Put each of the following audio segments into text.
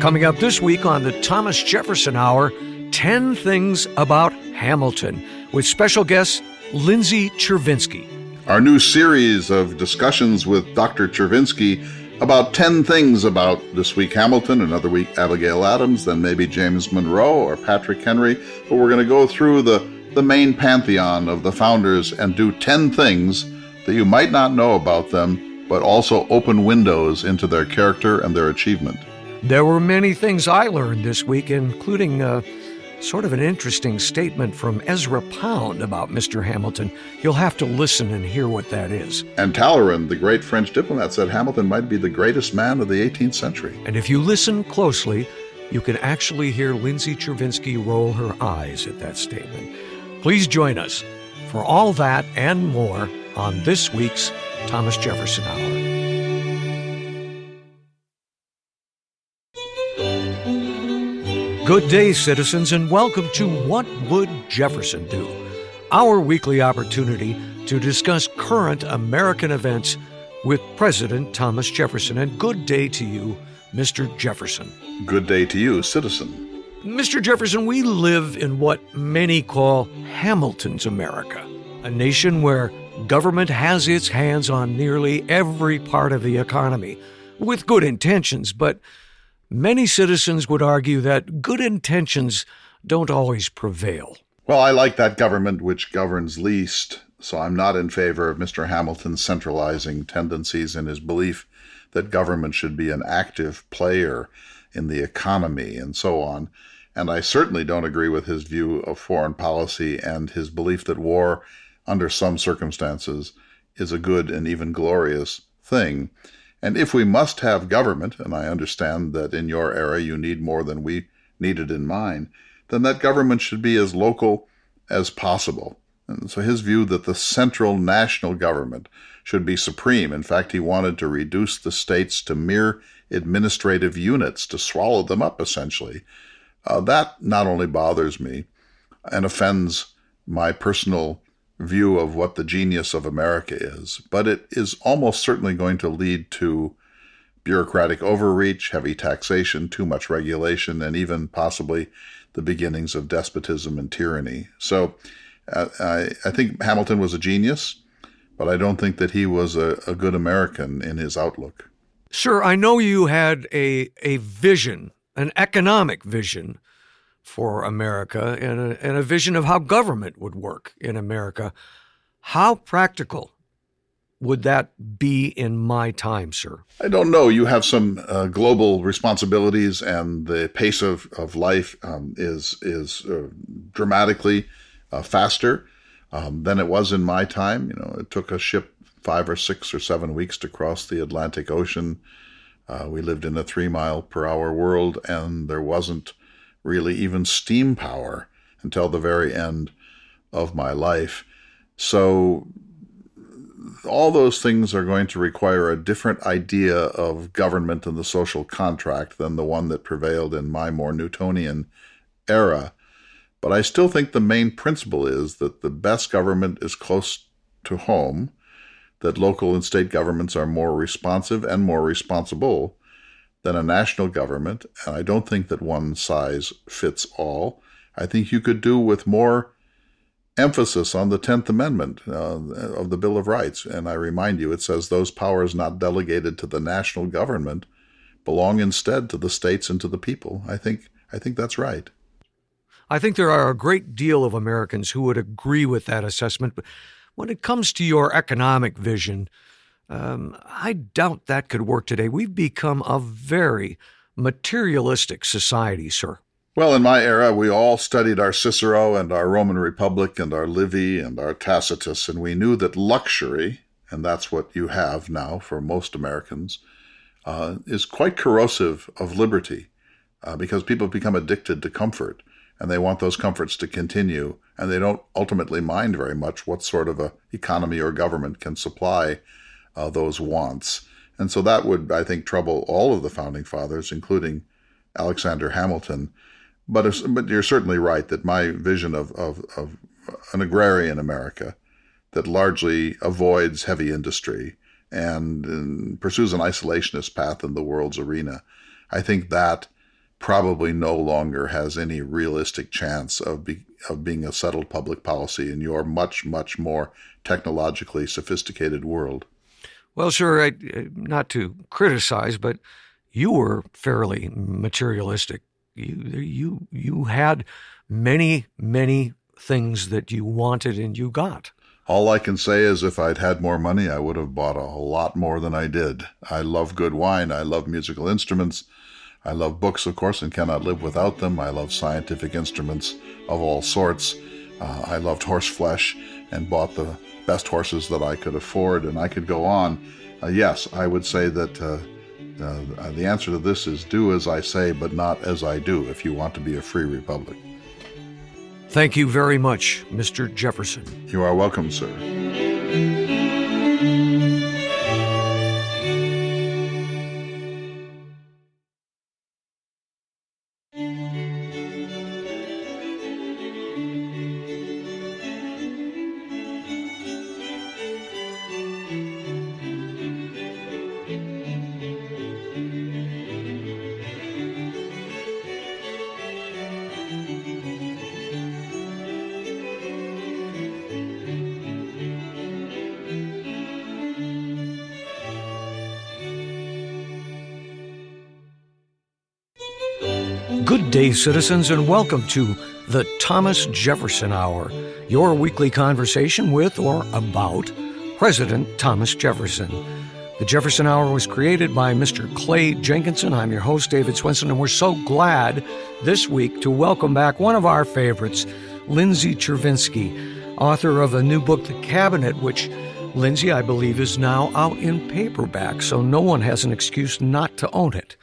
Coming up this week on the Thomas Jefferson Hour 10 Things About Hamilton with special guest Lindsay Chervinsky. Our new series of discussions with Dr. Chervinsky about 10 things about this week Hamilton, another week Abigail Adams, then maybe James Monroe or Patrick Henry. But we're going to go through the, the main pantheon of the founders and do 10 things that you might not know about them, but also open windows into their character and their achievement. There were many things I learned this week, including uh, sort of an interesting statement from Ezra Pound about Mr. Hamilton. You'll have to listen and hear what that is. And Talleyrand, the great French diplomat, said Hamilton might be the greatest man of the 18th century. And if you listen closely, you can actually hear Lindsay Chervinsky roll her eyes at that statement. Please join us for all that and more on this week's Thomas Jefferson Hour. Good day, citizens, and welcome to What Would Jefferson Do? Our weekly opportunity to discuss current American events with President Thomas Jefferson. And good day to you, Mr. Jefferson. Good day to you, citizen. Mr. Jefferson, we live in what many call Hamilton's America, a nation where government has its hands on nearly every part of the economy, with good intentions, but Many citizens would argue that good intentions don't always prevail. Well, I like that government which governs least, so I'm not in favor of Mr. Hamilton's centralizing tendencies in his belief that government should be an active player in the economy and so on. And I certainly don't agree with his view of foreign policy and his belief that war, under some circumstances, is a good and even glorious thing. And if we must have government, and I understand that in your era you need more than we needed in mine, then that government should be as local as possible. And so his view that the central national government should be supreme. In fact, he wanted to reduce the states to mere administrative units, to swallow them up essentially. Uh, that not only bothers me and offends my personal view of what the genius of America is, but it is almost certainly going to lead to bureaucratic overreach, heavy taxation, too much regulation, and even possibly the beginnings of despotism and tyranny. So uh, I, I, think Hamilton was a genius, but I don't think that he was a, a good American in his outlook. Sir, I know you had a, a vision, an economic vision for America and a, and a vision of how government would work in America. How practical would that be in my time, sir? I don't know. You have some uh, global responsibilities, and the pace of, of life um, is is uh, dramatically uh, faster um, than it was in my time. You know, it took a ship five or six or seven weeks to cross the Atlantic Ocean. Uh, we lived in a three mile per hour world, and there wasn't really even steam power until the very end of my life. So all those things are going to require a different idea of government and the social contract than the one that prevailed in my more Newtonian era. But I still think the main principle is that the best government is close to home, that local and state governments are more responsive and more responsible, than a national government, and I don't think that one size fits all. I think you could do with more emphasis on the 10th Amendment uh, of the Bill of Rights. And I remind you, it says those powers not delegated to the national government belong instead to the states and to the people. I think, I think that's right. I think there are a great deal of Americans who would agree with that assessment. But when it comes to your economic vision, um, I doubt that could work today. We've become a very materialistic society, sir. Well, in my era, we all studied our Cicero and our Roman Republic and our Livy and our Tacitus, and we knew that luxury, and that's what you have now for most Americans, uh, is quite corrosive of liberty uh, because people have become addicted to comfort and they want those comforts to continue and they don't ultimately mind very much what sort of a economy or government can supply uh, those wants. And so that would, I think, trouble all of the founding fathers, including Alexander Hamilton. But, if, but you're certainly right that my vision of, of, of an agrarian America that largely avoids heavy industry and, and, pursues an isolationist path in the world's arena, I think that probably no longer has any realistic chance of be, of being a settled public policy in your much much more technologically sophisticated world. Well, sure, I, not to criticize, but you were fairly materialistic. You you you had many many things that you wanted and you got. All I can say is if I'd had more money, I would have bought a lot more than I did. I love good wine. I love musical instruments. I love books, of course, and cannot live without them. I love scientific instruments of all sorts. Uh, I loved horse flesh and bought the best horses that I could afford, and I could go on. Uh, yes, I would say that uh, uh the answer to this is do as I say, but not as I do, if you want to be a free republic. Thank you very much, Mr. Jefferson. You are welcome, sir. Citizens, and welcome to the Thomas Jefferson Hour, your weekly conversation with or about President Thomas Jefferson. The Jefferson Hour was created by Mr. Clay Jenkinson. I'm your host, David Swenson, and we're so glad this week to welcome back one of our favorites, Lindsay Chervinsky, author of a new book, The Cabinet, which Lindsay, I believe, is now out in paperback, so no one has an excuse not to own it.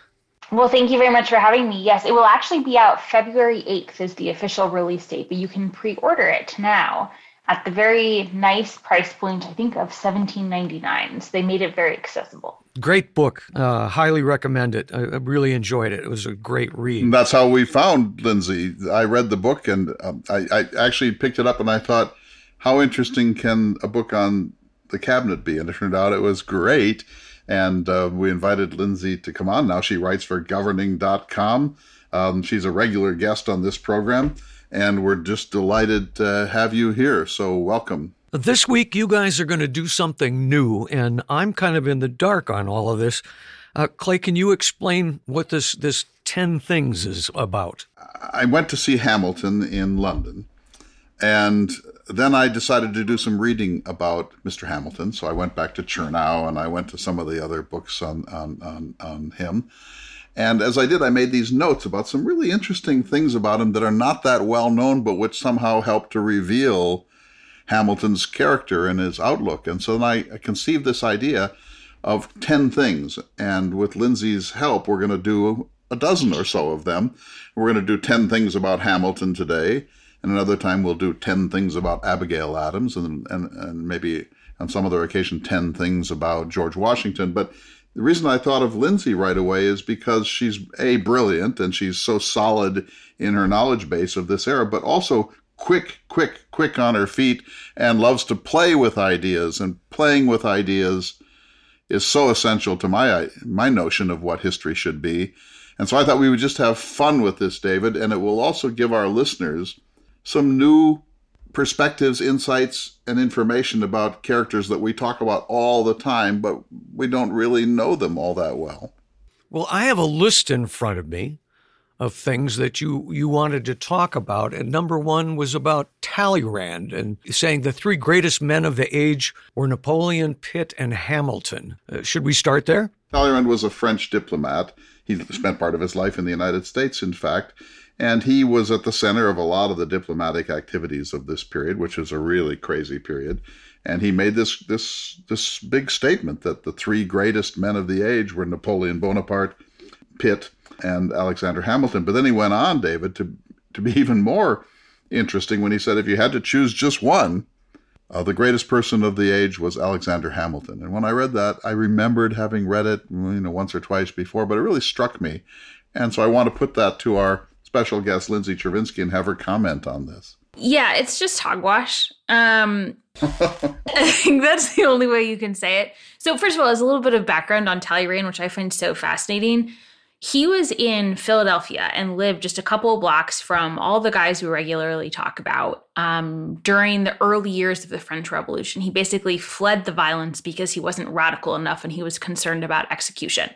Well, thank you very much for having me. Yes, it will actually be out February 8th is the official release date, but you can pre-order it now at the very nice price point, I think of $17.99. So they made it very accessible. Great book. Uh, highly recommend it. I, I, really enjoyed it. It was a great read. And that's how we found Lindsay. I read the book and um, I, I actually picked it up and I thought, how interesting can a book on the cabinet be? And it turned out it was great and uh, we invited Lindsay to come on. Now she writes for governing.com. Um, she's a regular guest on this program, and we're just delighted to have you here. So, welcome. This week, you guys are going to do something new, and I'm kind of in the dark on all of this. Uh, Clay, can you explain what this, this 10 things is about? I went to see Hamilton in London, and then I decided to do some reading about Mr. Hamilton. So I went back to Chernow and I went to some of the other books on, on, on, on him. And as I did, I made these notes about some really interesting things about him that are not that well known, but which somehow help to reveal Hamilton's character and his outlook. And so then I conceived this idea of 10 things. And with Lindsay's help, we're going to do a dozen or so of them. We're going to do 10 things about Hamilton today and another time we'll do 10 things about Abigail Adams and, and, and maybe on some other occasion 10 things about George Washington. But the reason I thought of Lindsay right away is because she's A, brilliant and she's so solid in her knowledge base of this era, but also quick, quick, quick on her feet and loves to play with ideas. And playing with ideas is so essential to my my notion of what history should be. And so I thought we would just have fun with this, David, and it will also give our listeners some new perspectives, insights, and information about characters that we talk about all the time, but we don't really know them all that well. Well, I have a list in front of me of things that you, you wanted to talk about. And number one was about Talleyrand and saying the three greatest men of the age were Napoleon, Pitt, and Hamilton. Uh, should we start there? Talleyrand was a French diplomat. He spent part of his life in the United States, in fact. And he was at the center of a lot of the diplomatic activities of this period, which is a really crazy period. And he made this this this big statement that the three greatest men of the age were Napoleon Bonaparte, Pitt, and Alexander Hamilton. But then he went on, David, to to be even more interesting when he said if you had to choose just one, uh, the greatest person of the age was Alexander Hamilton. And when I read that, I remembered having read it, you know, once or twice before, but it really struck me. And so I want to put that to our special guest Lindsay Chervinsky and have her comment on this. Yeah, it's just hogwash. Um, I think that's the only way you can say it. So, first of all, as a little bit of background on Talleyrand, which I find so fascinating, he was in Philadelphia and lived just a couple of blocks from all the guys we regularly talk about. Um, during the early years of the French Revolution, he basically fled the violence because he wasn't radical enough and he was concerned about execution.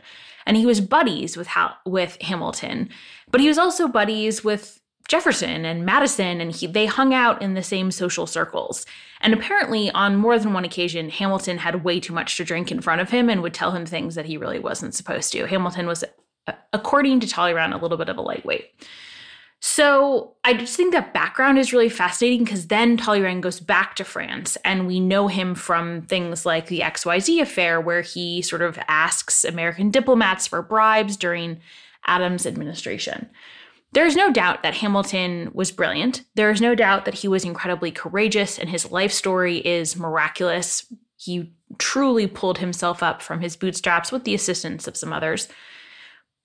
And he was buddies with with Hamilton, but he was also buddies with Jefferson and Madison, and he, they hung out in the same social circles. And apparently, on more than one occasion, Hamilton had way too much to drink in front of him and would tell him things that he really wasn't supposed to. Hamilton was uh, according to Talleyrand, a little bit of a lightweight. So I just think that background is really fascinating because then Talleyrand goes back to France and we know him from things like the XYZ affair, where he sort of asks American diplomats for bribes during Adams' administration. There's no doubt that Hamilton was brilliant. There is no doubt that he was incredibly courageous and his life story is miraculous. He truly pulled himself up from his bootstraps with the assistance of some others.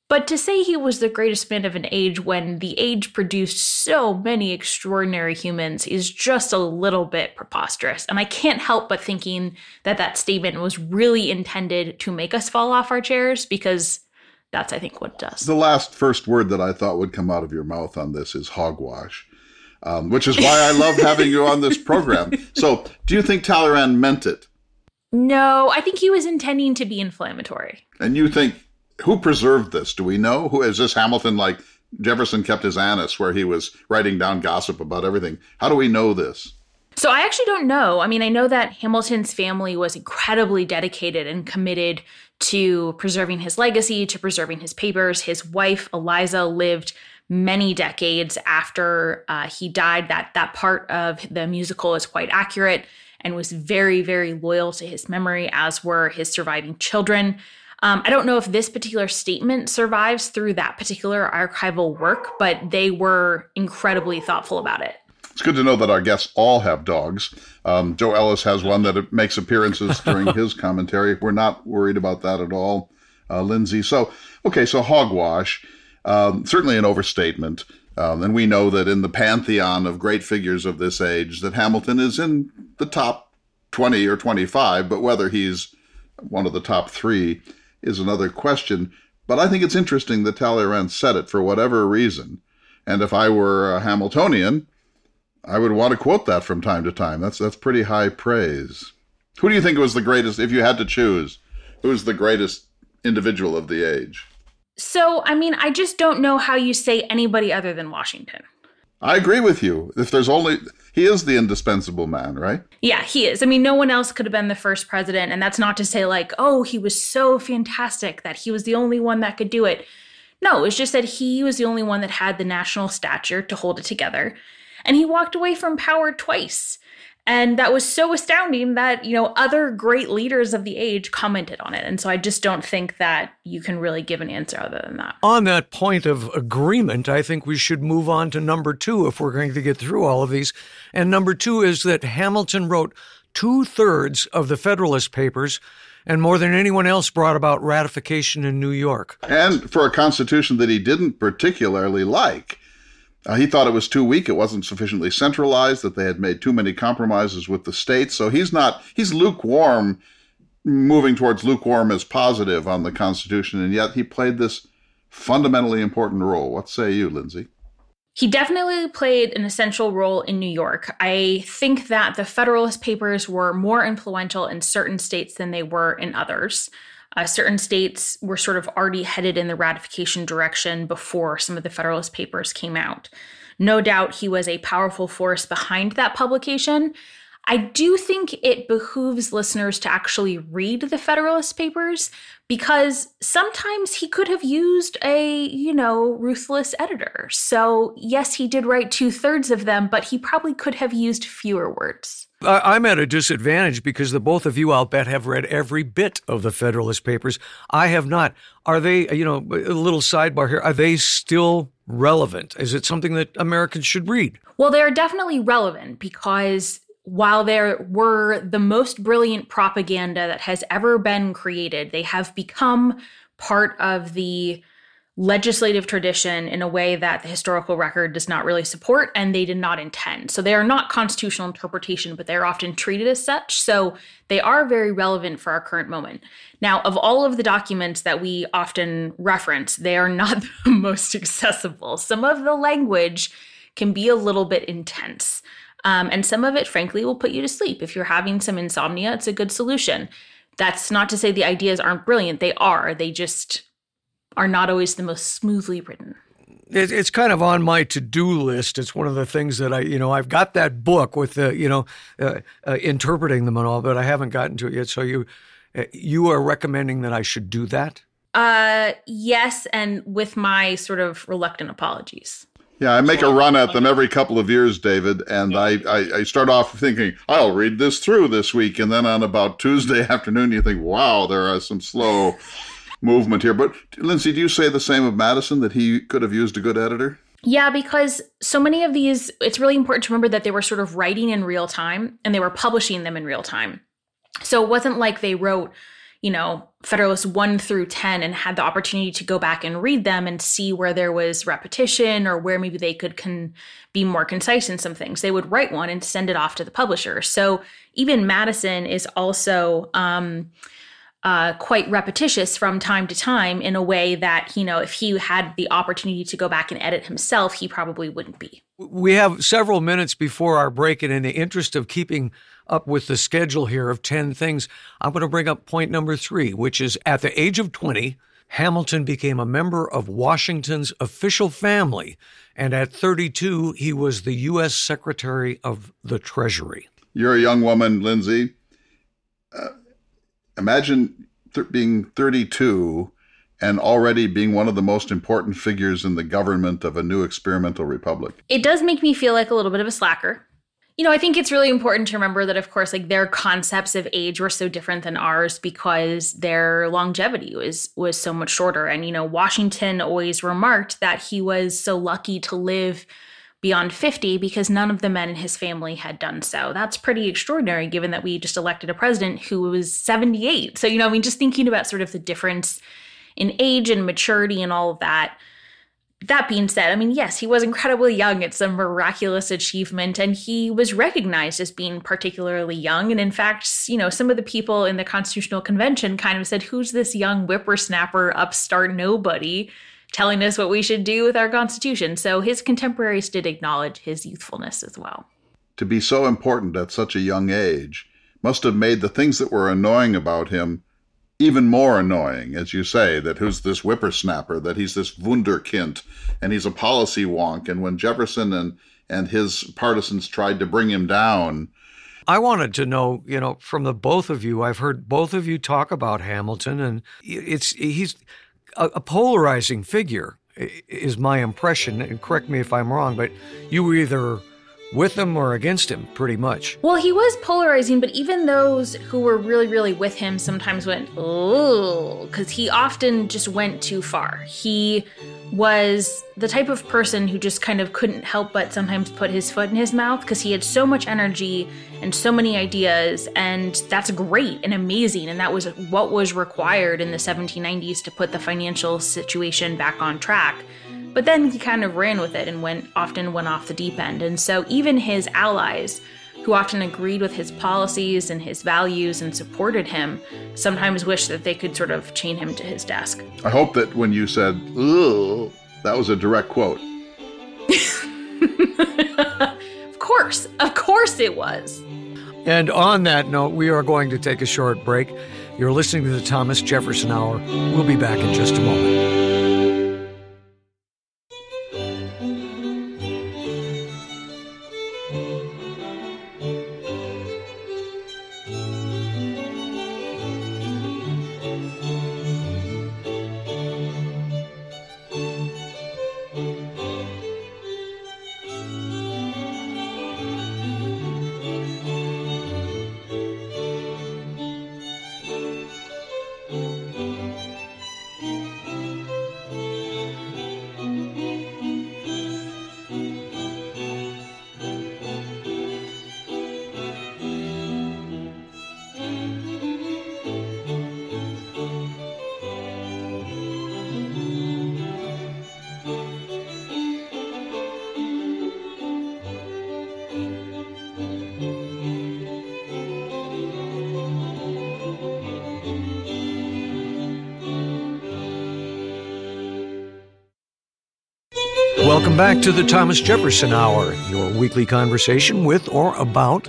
But to say he was the greatest man of an age when the age produced so many extraordinary humans is just a little bit preposterous. And I can't help but thinking that that statement was really intended to make us fall off our chairs because that's, I think, what it does. The last first word that I thought would come out of your mouth on this is hogwash. Um, which is why I love having you on this program. So, do you think Talleyrand meant it? No, I think he was intending to be inflammatory. And you think who preserved this? Do we know? Who is this Hamilton like Jefferson kept his Anas where he was writing down gossip about everything? How do we know this? So I actually don't know. I mean, I know that Hamilton's family was incredibly dedicated and committed to preserving his legacy, to preserving his papers. His wife Eliza lived many decades after uh, he died. That that part of the musical is quite accurate and was very very loyal to his memory, as were his surviving children. Um, I don't know if this particular statement survives through that particular archival work, but they were incredibly thoughtful about it. It's good to know that our guests all have dogs. Um, Joe Ellis has one that makes appearances during his commentary. We're not worried about that at all, uh, Lindsay. So, okay, so hogwash, um, certainly an overstatement. Um, and we know that in the pantheon of great figures of this age, that Hamilton is in the top 20 or 25, but whether he's one of the top three is another question. But I think it's interesting that Talleyrand said it for whatever reason. And if I were a Hamiltonian, I would want to quote that from time to time. That's that's pretty high praise. Who do you think was the greatest if you had to choose? Who's the greatest individual of the age? So, I mean, I just don't know how you say anybody other than Washington. I agree with you. If there's only he is the indispensable man, right? Yeah, he is. I mean, no one else could have been the first president, and that's not to say like, oh, he was so fantastic that he was the only one that could do it. No, it's just that he was the only one that had the national stature to hold it together. And he walked away from power twice. And that was so astounding that, you know, other great leaders of the age commented on it. And so I just don't think that you can really give an answer other than that. On that point of agreement, I think we should move on to number two if we're going to get through all of these. And number two is that Hamilton wrote two thirds of the Federalist Papers and more than anyone else brought about ratification in New York. And for a constitution that he didn't particularly like. Uh, he thought it was too weak. It wasn't sufficiently centralized, that they had made too many compromises with the states. So he's not, he's lukewarm, moving towards lukewarm as positive on the Constitution. And yet he played this fundamentally important role. What say you, Lindsay? He definitely played an essential role in New York. I think that the Federalist Papers were more influential in certain states than they were in others. Uh, certain states were sort of already headed in the ratification direction before some of the Federalist Papers came out. No doubt he was a powerful force behind that publication. I do think it behooves listeners to actually read the Federalist Papers because sometimes he could have used a, you know, ruthless editor. So, yes, he did write two thirds of them, but he probably could have used fewer words. I'm at a disadvantage because the both of you, I'll bet, have read every bit of the Federalist Papers. I have not. Are they, you know, a little sidebar here, are they still relevant? Is it something that Americans should read? Well, they're definitely relevant because while there were the most brilliant propaganda that has ever been created, they have become part of the legislative tradition in a way that the historical record does not really support and they did not intend. So they are not constitutional interpretation, but they're often treated as such. So they are very relevant for our current moment. Now, of all of the documents that we often reference, they are not the most accessible. Some of the language can be a little bit intense. Um, and some of it, frankly, will put you to sleep. If you're having some insomnia, it's a good solution. That's not to say the ideas aren't brilliant. They are. They just are not always the most smoothly written. it's kind of on my to-do list. It's one of the things that I, you know, I've got that book with the, you know, uh, uh, interpreting them and all, but I haven't gotten to it yet. So you, uh, you are recommending that I should do that? Uh, yes, and with my sort of reluctant apologies. Yeah, I make a run at them every couple of years, David, and I, I, I, start off thinking, I'll read this through this week. And then on about Tuesday afternoon, you think, wow, there are some slow movement here. But Lindsay, do you say the same of Madison that he could have used a good editor? Yeah, because so many of these, it's really important to remember that they were sort of writing in real time and they were publishing them in real time. So it wasn't like they wrote, you know, Federalist 1 through 10 and had the opportunity to go back and read them and see where there was repetition or where maybe they could con- be more concise in some things. They would write one and send it off to the publisher. So even Madison is also. Um, uh, quite repetitious from time to time in a way that, you know, if he had the opportunity to go back and edit himself, he probably wouldn't be. We have several minutes before our break, and in the interest of keeping up with the schedule here of 10 things, I'm going to bring up point number three, which is at the age of 20, Hamilton became a member of Washington's official family, and at 32, he was the U.S. Secretary of the Treasury. You're a young woman, Lindsay. Uh, imagine th- being 32 and already being one of the most important figures in the government of a new experimental republic. It does make me feel like a little bit of a slacker. You know, I think it's really important to remember that, of course, like their concepts of age were so different than ours because their longevity was was so much shorter. And you know, Washington always remarked that he was so lucky to live beyond 50 because none of the men in his family had done so. That's pretty extraordinary given that we just elected a president who was 78. So, you know, I mean, just thinking about sort of the difference in age and maturity and all of that. That being said, I mean, yes, he was incredibly young. It's a miraculous achievement, and he was recognized as being particularly young. And in fact, you know, some of the people in the Constitutional Convention kind of said, Who's this young whippersnapper, upstart nobody? Telling us what we should do with our Constitution. So his contemporaries did acknowledge his youthfulness as well. To be so important at such a young age must have made the things that were annoying about him even more annoying, as you say, that who's this whippersnapper, that he's this wunderkind, and he's a policy wonk. And when Jefferson and, and his partisans tried to bring him down, I wanted to know, you know, from the both of you. I've heard both of you talk about Hamilton, and it's he's a, a polarizing figure, is my impression. And correct me if I'm wrong, but you were either with him or against him, pretty much. Well, he was polarizing, but even those who were really, really with him sometimes went, oh, because he often just went too far. He was the type of person who just kind of couldn't help but sometimes put his foot in his mouth because he had so much energy and so many ideas, and that's great and amazing. And that was what was required in the 1790s to put the financial situation back on track. But then he kind of ran with it and went often went off the deep end. And so even his allies, who often agreed with his policies and his values and supported him, sometimes wished that they could sort of chain him to his desk. I hope that when you said, "Ugh," that was a direct quote. of course, of course it was. And on that note, we are going to take a short break. You're listening to the Thomas Jefferson Hour. We'll be back in just a moment. Back to the Thomas Jefferson Hour, your weekly conversation with or about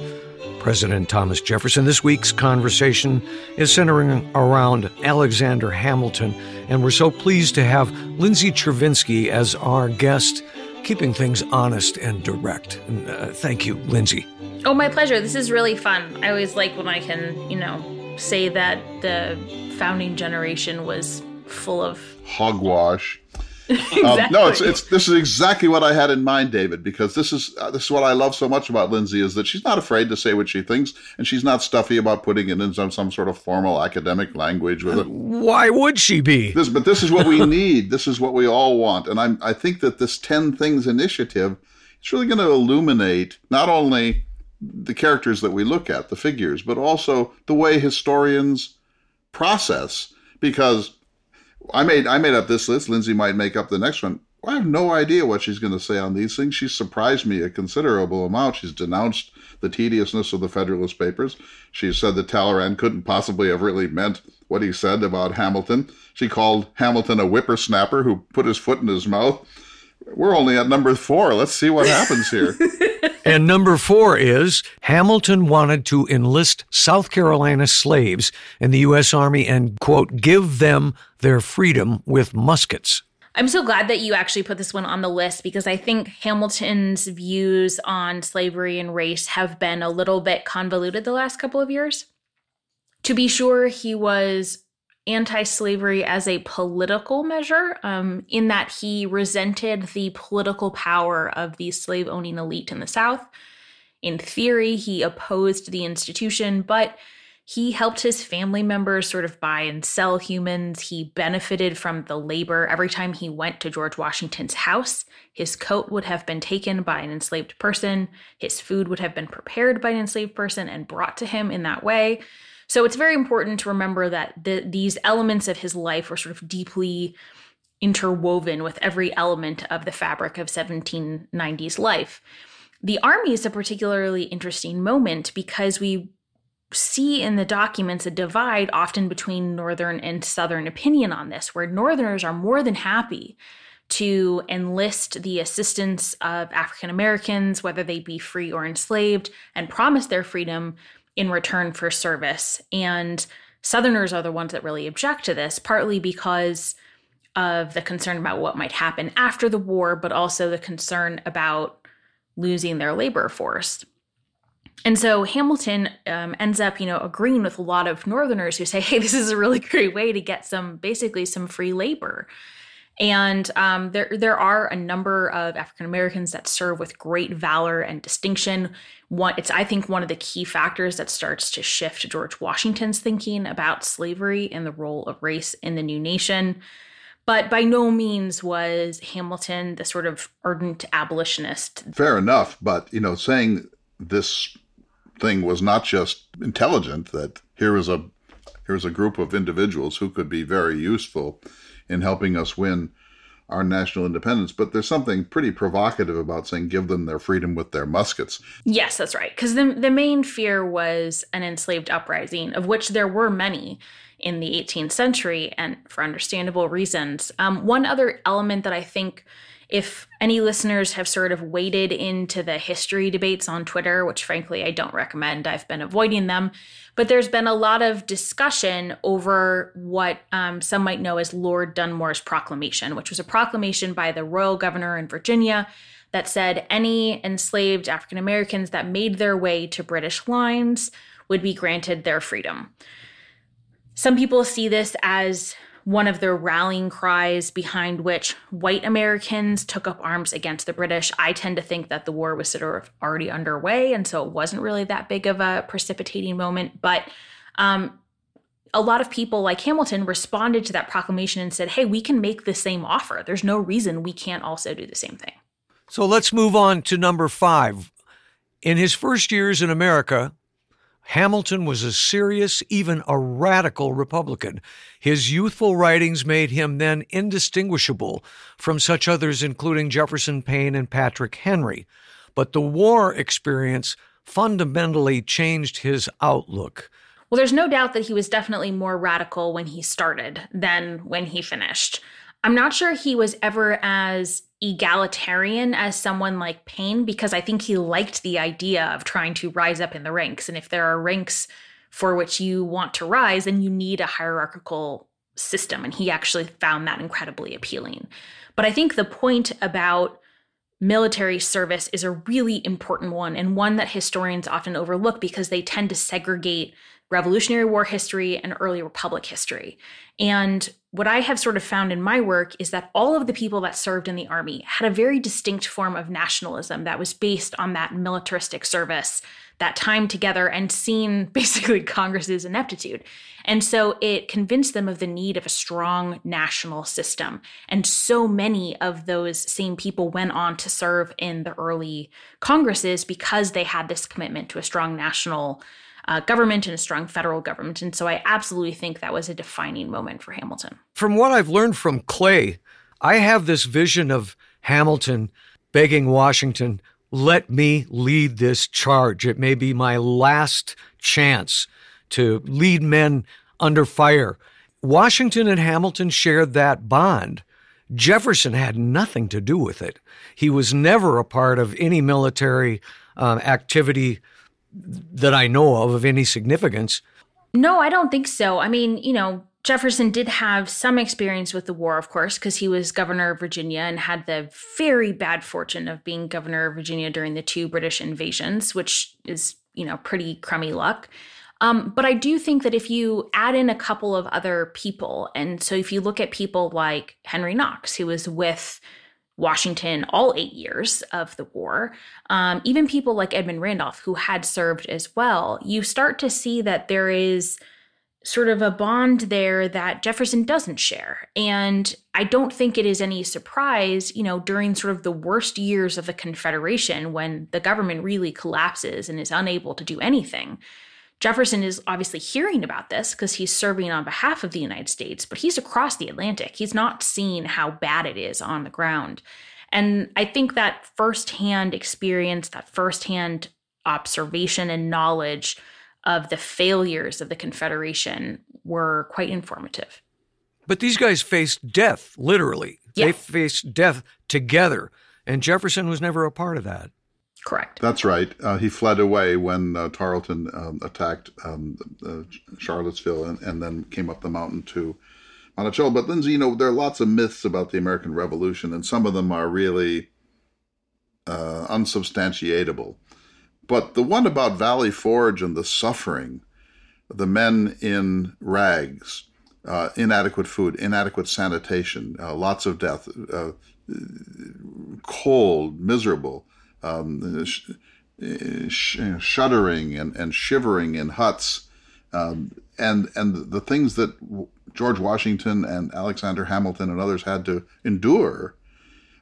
President Thomas Jefferson. This week's conversation is centering around Alexander Hamilton, and we're so pleased to have Lindsay Chervinsky as our guest, keeping things honest and direct. And, uh, thank you, Lindsay. Oh, my pleasure. This is really fun. I always like when I can, you know, say that the founding generation was full of hogwash. Exactly. Um, no, it's it's this is exactly what I had in mind, David, because this is uh, this is what I love so much about Lindsay is that she's not afraid to say what she thinks, and she's not stuffy about putting it in some some sort of formal academic language with it. Why would she be? This, but this is what we need. this is what we all want, and I'm I think that this ten things initiative is really going to illuminate not only the characters that we look at, the figures, but also the way historians process because I made I made up this list. Lindsay might make up the next one. I have no idea what she's going to say on these things. She's surprised me a considerable amount. She's denounced the tediousness of the Federalist Papers. She said that Talleyrand couldn't possibly have really meant what he said about Hamilton. She called Hamilton a whippersnapper who put his foot in his mouth. We're only at number four. Let's see what happens here. And number four is Hamilton wanted to enlist South Carolina slaves in the U.S. Army and, quote, give them their freedom with muskets. I'm so glad that you actually put this one on the list because I think Hamilton's views on slavery and race have been a little bit convoluted the last couple of years. To be sure, he was anti slavery as a political measure, um, in that he resented the political power of the slave owning elite in the South. In theory, he opposed the institution, but he helped his family members sort of buy and sell humans. He benefited from the labor. Every time he went to George Washington's house, his coat would have been taken by an enslaved person, his food would have been prepared by an enslaved person and brought to him in that way. So it's very important to remember that the, these elements of his life were sort of deeply interwoven with every element of the fabric of 1790s life. The army is a particularly interesting moment because we see in the documents a divide often between northern and southern opinion on this, where northerners are more than happy to enlist the assistance of African Americans, whether they be free or enslaved, and promise their freedom in return for service. And Southerners are the ones that really object to this, partly because of the concern about what might happen after the war, but also the concern about losing their labor force. And so Hamilton um, ends up, you know, agreeing with a lot of Northerners who say, "Hey, this is a really great way to get some, basically, some free labor." And um, there, there are a number of African Americans that serve with great valor and distinction. One, it's I think one of the key factors that starts to shift George Washington's thinking about slavery and the role of race in the new nation. But by no means was Hamilton the sort of ardent abolitionist. Fair enough, but you know, saying this thing was not just intelligent; that here is a here's a group of individuals who could be very useful in helping us win our national independence. But there's something pretty provocative about saying give them their freedom with their muskets. Yes, that's right. Because the, the main fear was an enslaved uprising, of which there were many in the 18th century, and for understandable reasons. Um, one other element that I think if any listeners have sort of waded into the history debates on Twitter, which frankly I don't recommend, I've been avoiding them, but there's been a lot of discussion over what um, some might know as Lord Dunmore's proclamation, which was a proclamation by the royal governor in Virginia that said any enslaved African Americans that made their way to British lines would be granted their freedom. Some people see this as one of the rallying cries behind which white Americans took up arms against the British. I tend to think that the war was sort of already underway, and so it wasn't really that big of a precipitating moment. But um, a lot of people, like Hamilton, responded to that proclamation and said, hey, we can make the same offer. There's no reason we can't also do the same thing. So let's move on to number five. In his first years in America, Hamilton was a serious, even a radical Republican. His youthful writings made him then indistinguishable from such others, including Jefferson Paine and Patrick Henry. But the war experience fundamentally changed his outlook. Well, there's no doubt that he was definitely more radical when he started than when he finished. I'm not sure he was ever as egalitarian as someone like Paine because I think he liked the idea of trying to rise up in the ranks. And if there are ranks for which you want to rise, then you need a hierarchical system. And he actually found that incredibly appealing. But I think the point about military service is a really important one and one that historians often overlook because they tend to segregate Revolutionary War history and early Republic history. And what I have sort of found in my work is that all of the people that served in the army had a very distinct form of nationalism that was based on that militaristic service, that time together and seen basically Congress's ineptitude. And so it convinced them of the need of a strong national system. And so many of those same people went on to serve in the early Congresses because they had this commitment to a strong national uh, government and a strong federal government. And so I absolutely think that was a defining moment for Hamilton. From what I've learned from Clay, I have this vision of Hamilton begging Washington, let me lead this charge. It may be my last chance to lead men under fire. Washington and Hamilton shared that bond. Jefferson had nothing to do with it. He was never a part of any military um, activity that I know of of any significance. No, I don't think so. I mean, you know, Jefferson did have some experience with the war, of course, because he was governor of Virginia and had the very bad fortune of being governor of Virginia during the two British invasions, which is, you know, pretty crummy luck. Um, but I do think that if you add in a couple of other people, and so if you look at people like Henry Knox, who was with Washington all eight years of the war, um, even people like Edmund Randolph, who had served as well, you start to see that there is sort of a bond there that Jefferson doesn't share. And I don't think it is any surprise, you know, during sort of the worst years of the Confederation when the government really collapses and is unable to do anything Jefferson is obviously hearing about this because he's serving on behalf of the United States, but he's across the Atlantic. He's not seeing how bad it is on the ground. And I think that firsthand experience, that firsthand observation and knowledge of the failures of the Confederation were quite informative. But these guys faced death, literally. Yeah. They faced death together. And Jefferson was never a part of that. Correct. That's right. Uh, he fled away when uh, Tarleton um, attacked um, uh, Charlottesville and, and, then came up the mountain to Monticello. But Lindsay, you know, there are lots of myths about the American Revolution, and some of them are really uh, unsubstantiatable. But the one about Valley Forge and the suffering, the men in rags, uh, inadequate food, inadequate sanitation, uh, lots of death, cold, miserable um, sh- sh- shuddering and, and shivering in huts, um, and and the things that George Washington and Alexander Hamilton and others had to endure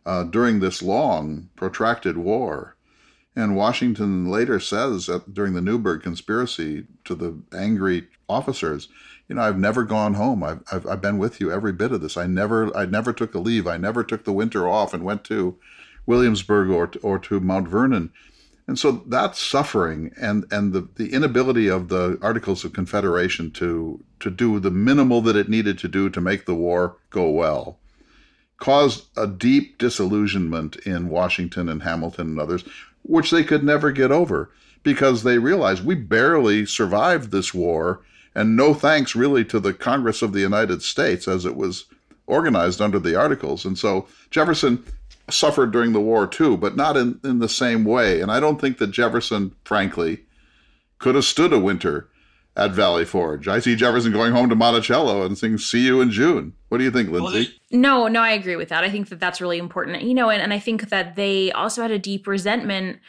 uh, during this long, protracted war. And Washington later says at, during the Newburgh conspiracy to the angry officers, you know, I've never gone home. I've, I've, I've been with you every bit of this. I never, I never took a leave. I never took the winter off and went to Williamsburg or to, or to Mount Vernon. And so that suffering and, and the, the inability of the Articles of Confederation to, to do the minimal that it needed to do to make the war go well caused a deep disillusionment in Washington and Hamilton and others, which they could never get over because they realized we barely survived this war. And no thanks really to the Congress of the United States as it was organized under the Articles. And so Jefferson suffered during the war too, but not in, in the same way. And I don't think that Jefferson, frankly, could have stood a winter at Valley Forge. I see Jefferson going home to Monticello and saying, "See you in June." What do you think, Lindsay? No, no, I agree with that. I think that that's really important. You know, and, and I think that they also had a deep resentment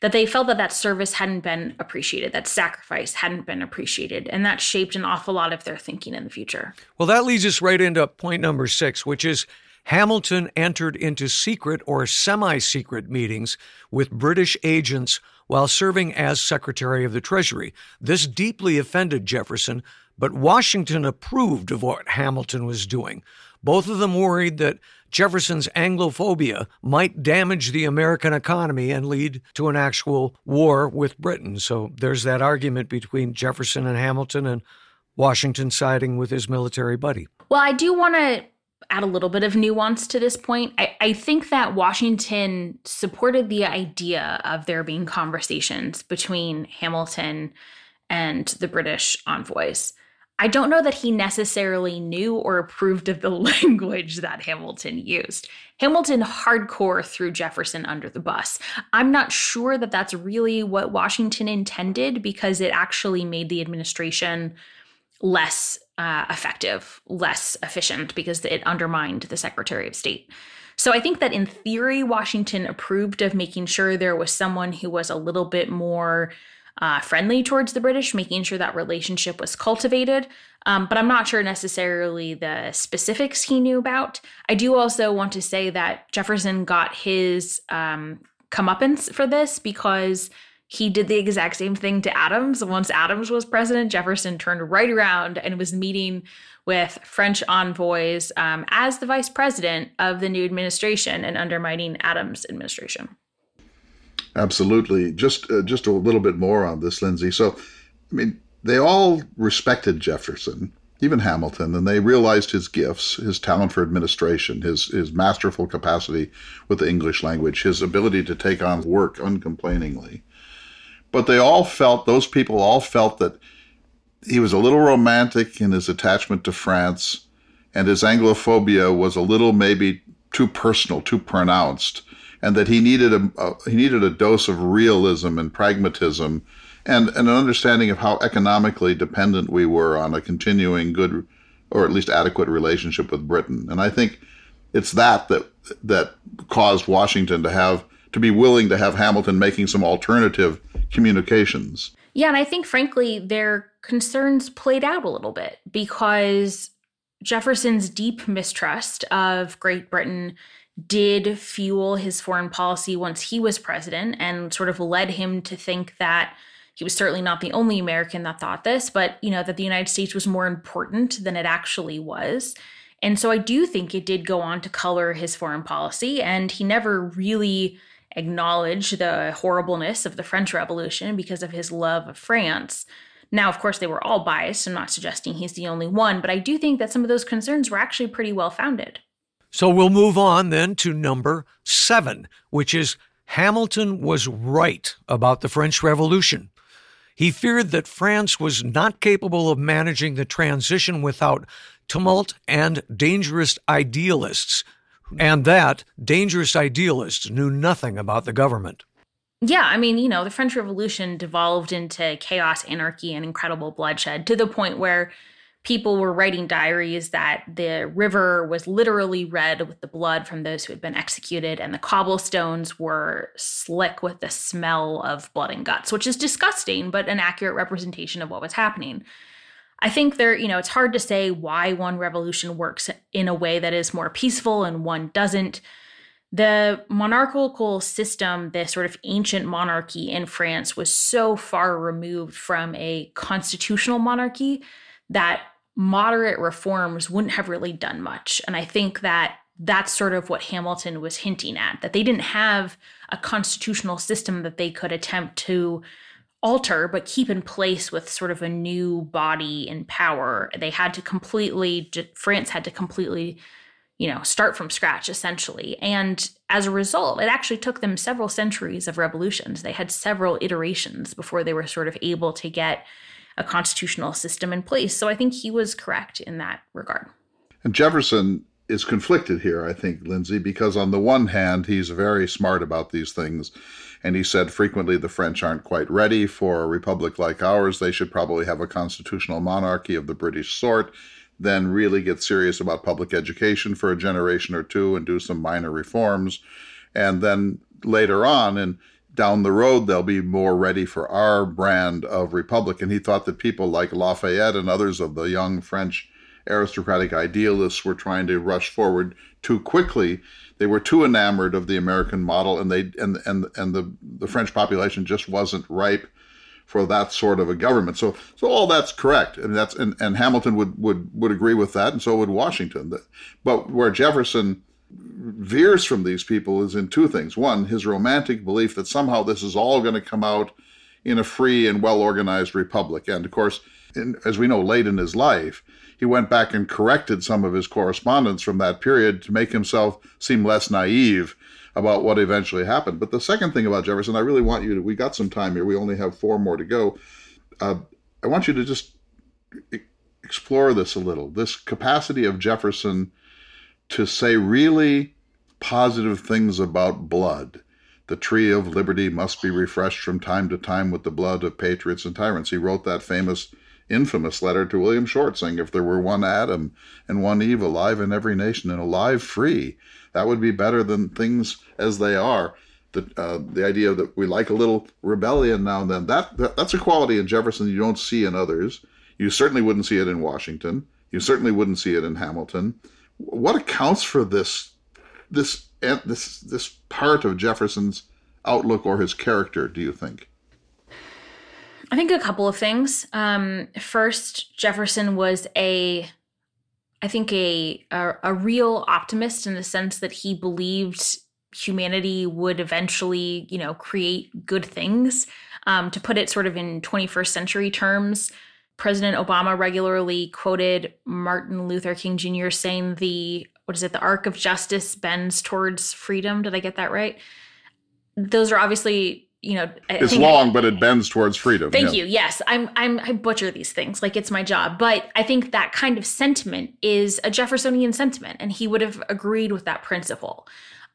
that they felt that that service hadn't been appreciated, that sacrifice hadn't been appreciated, and that shaped an awful lot of their thinking in the future. Well, that leads us right into point number six, which is Hamilton entered into secret or semi secret meetings with British agents while serving as Secretary of the Treasury. This deeply offended Jefferson, but Washington approved of what Hamilton was doing. Both of them worried that Jefferson's Anglophobia might damage the American economy and lead to an actual war with Britain. So there's that argument between Jefferson and Hamilton and Washington siding with his military buddy. Well, I do want to add a little bit of nuance to this point. I, I think that Washington supported the idea of there being conversations between Hamilton and the British envoys. I don't know that he necessarily knew or approved of the language that Hamilton used. Hamilton hardcore threw Jefferson under the bus. I'm not sure that that's really what Washington intended because it actually made the administration less uh, effective, less efficient because it undermined the Secretary of State. So I think that in theory, Washington approved of making sure there was someone who was a little bit more uh, friendly towards the British, making sure that relationship was cultivated. Um, but I'm not sure necessarily the specifics he knew about. I do also want to say that Jefferson got his um, comeuppance for this because he did the exact same thing to Adams. Once Adams was president, Jefferson turned right around and was meeting with French envoys um, as the vice president of the new administration and undermining Adams' administration. Absolutely. Just uh, just a little bit more on this, Lindsay. So, I mean, they all respected Jefferson, even Hamilton, and they realized his gifts, his talent for administration, his his masterful capacity with the English language, his ability to take on work uncomplainingly. But they all felt those people all felt that he was a little romantic in his attachment to France, and his Anglophobia was a little maybe too personal, too pronounced and that he needed a, a, he needed a dose of realism and pragmatism and, and an understanding of how economically dependent we were on a continuing good or at least adequate relationship with Britain. And I think it's that that that caused Washington to have to be willing to have Hamilton making some alternative communications. Yeah, and I think frankly their concerns played out a little bit because Jefferson's deep mistrust of Great Britain did fuel his foreign policy once he was president and sort of led him to think that he was certainly not the only American that thought this, but you know that the United States was more important than it actually was. And so I do think it did go on to color his foreign policy and he never really acknowledged the horribleness of the French Revolution because of his love of France. Now, of course, they were all biased. I'm not suggesting he's the only one, but I do think that some of those concerns were actually pretty well founded. So we'll move on then to number seven, which is Hamilton was right about the French Revolution. He feared that France was not capable of managing the transition without tumult and dangerous idealists, and that dangerous idealists knew nothing about the government. Yeah, I mean, you know, the French Revolution devolved into chaos, anarchy, and incredible bloodshed to the point where people were writing diaries that the river was literally red with the blood from those who had been executed, and the cobblestones were slick with the smell of blood and guts, which is disgusting, but an accurate representation of what was happening. I think there, you know, it's hard to say why one revolution works in a way that is more peaceful and one doesn't. The monarchical system, the sort of ancient monarchy in France, was so far removed from a constitutional monarchy that moderate reforms wouldn't have really done much. And I think that that's sort of what Hamilton was hinting at that they didn't have a constitutional system that they could attempt to alter but keep in place with sort of a new body in power. They had to completely France had to completely you know start from scratch essentially and as a result it actually took them several centuries of revolutions they had several iterations before they were sort of able to get a constitutional system in place. So I think he was correct in that regard. And Jefferson is conflicted here, I think, Lindsay, because on the one hand, he's very smart about these things. And he said frequently the French aren't quite ready for a republic like ours. They should probably have a constitutional monarchy of the British sort, then really get serious about public education for a generation or two and do some minor reforms. And then later on, and down the road they'll be more ready for our brand of republic. And he thought that people like Lafayette and others of the young French aristocratic idealists were trying to rush forward too quickly. They were too enamored of the American model, and they and and and the the French population just wasn't ripe for that sort of a government. So so all that's correct, and that's and, and Hamilton would would would agree with that, and so would Washington. But where Jefferson veers from these people is in two things. One, his romantic belief that somehow this is all going to come out in a free and well organized republic. And of course, in, as we know, late in his life, he went back and corrected some of his correspondence from that period to make himself seem less naive about what eventually happened. But the second thing about Jefferson, I really want you to, we got some time here. We only have four more to go. Uh, I want you to just explore this a little. This capacity of Jefferson to say really positive things about blood. The tree of liberty must be refreshed from time to time with the blood of patriots and tyrants. He wrote that famous infamous letter to William Short saying, If there were one Adam and one Eve alive in every nation and alive free, that would be better than things as they are. The, uh, the idea that we like a little rebellion now and then, that, that that's a quality in Jefferson you don't see in others. You certainly wouldn't see it in Washington. You certainly wouldn't see it in Hamilton. What accounts for this this this this part of Jefferson's outlook or his character, do you think? I think a couple of things. Um, first, Jefferson was a, I think a, a a real optimist in the sense that he believed humanity would eventually, you know, create good things. Um, to put it sort of in 21st century terms, President Obama regularly quoted Martin Luther King Jr. saying the what is it, the arc of justice bends towards freedom. Did I get that right? Those are obviously you know it's long but it bends towards freedom thank yeah. you. Yes i'm i'm i butcher these things like it's my job. But i think that kind of sentiment is a jeffersonian sentiment and he would have agreed with that principle.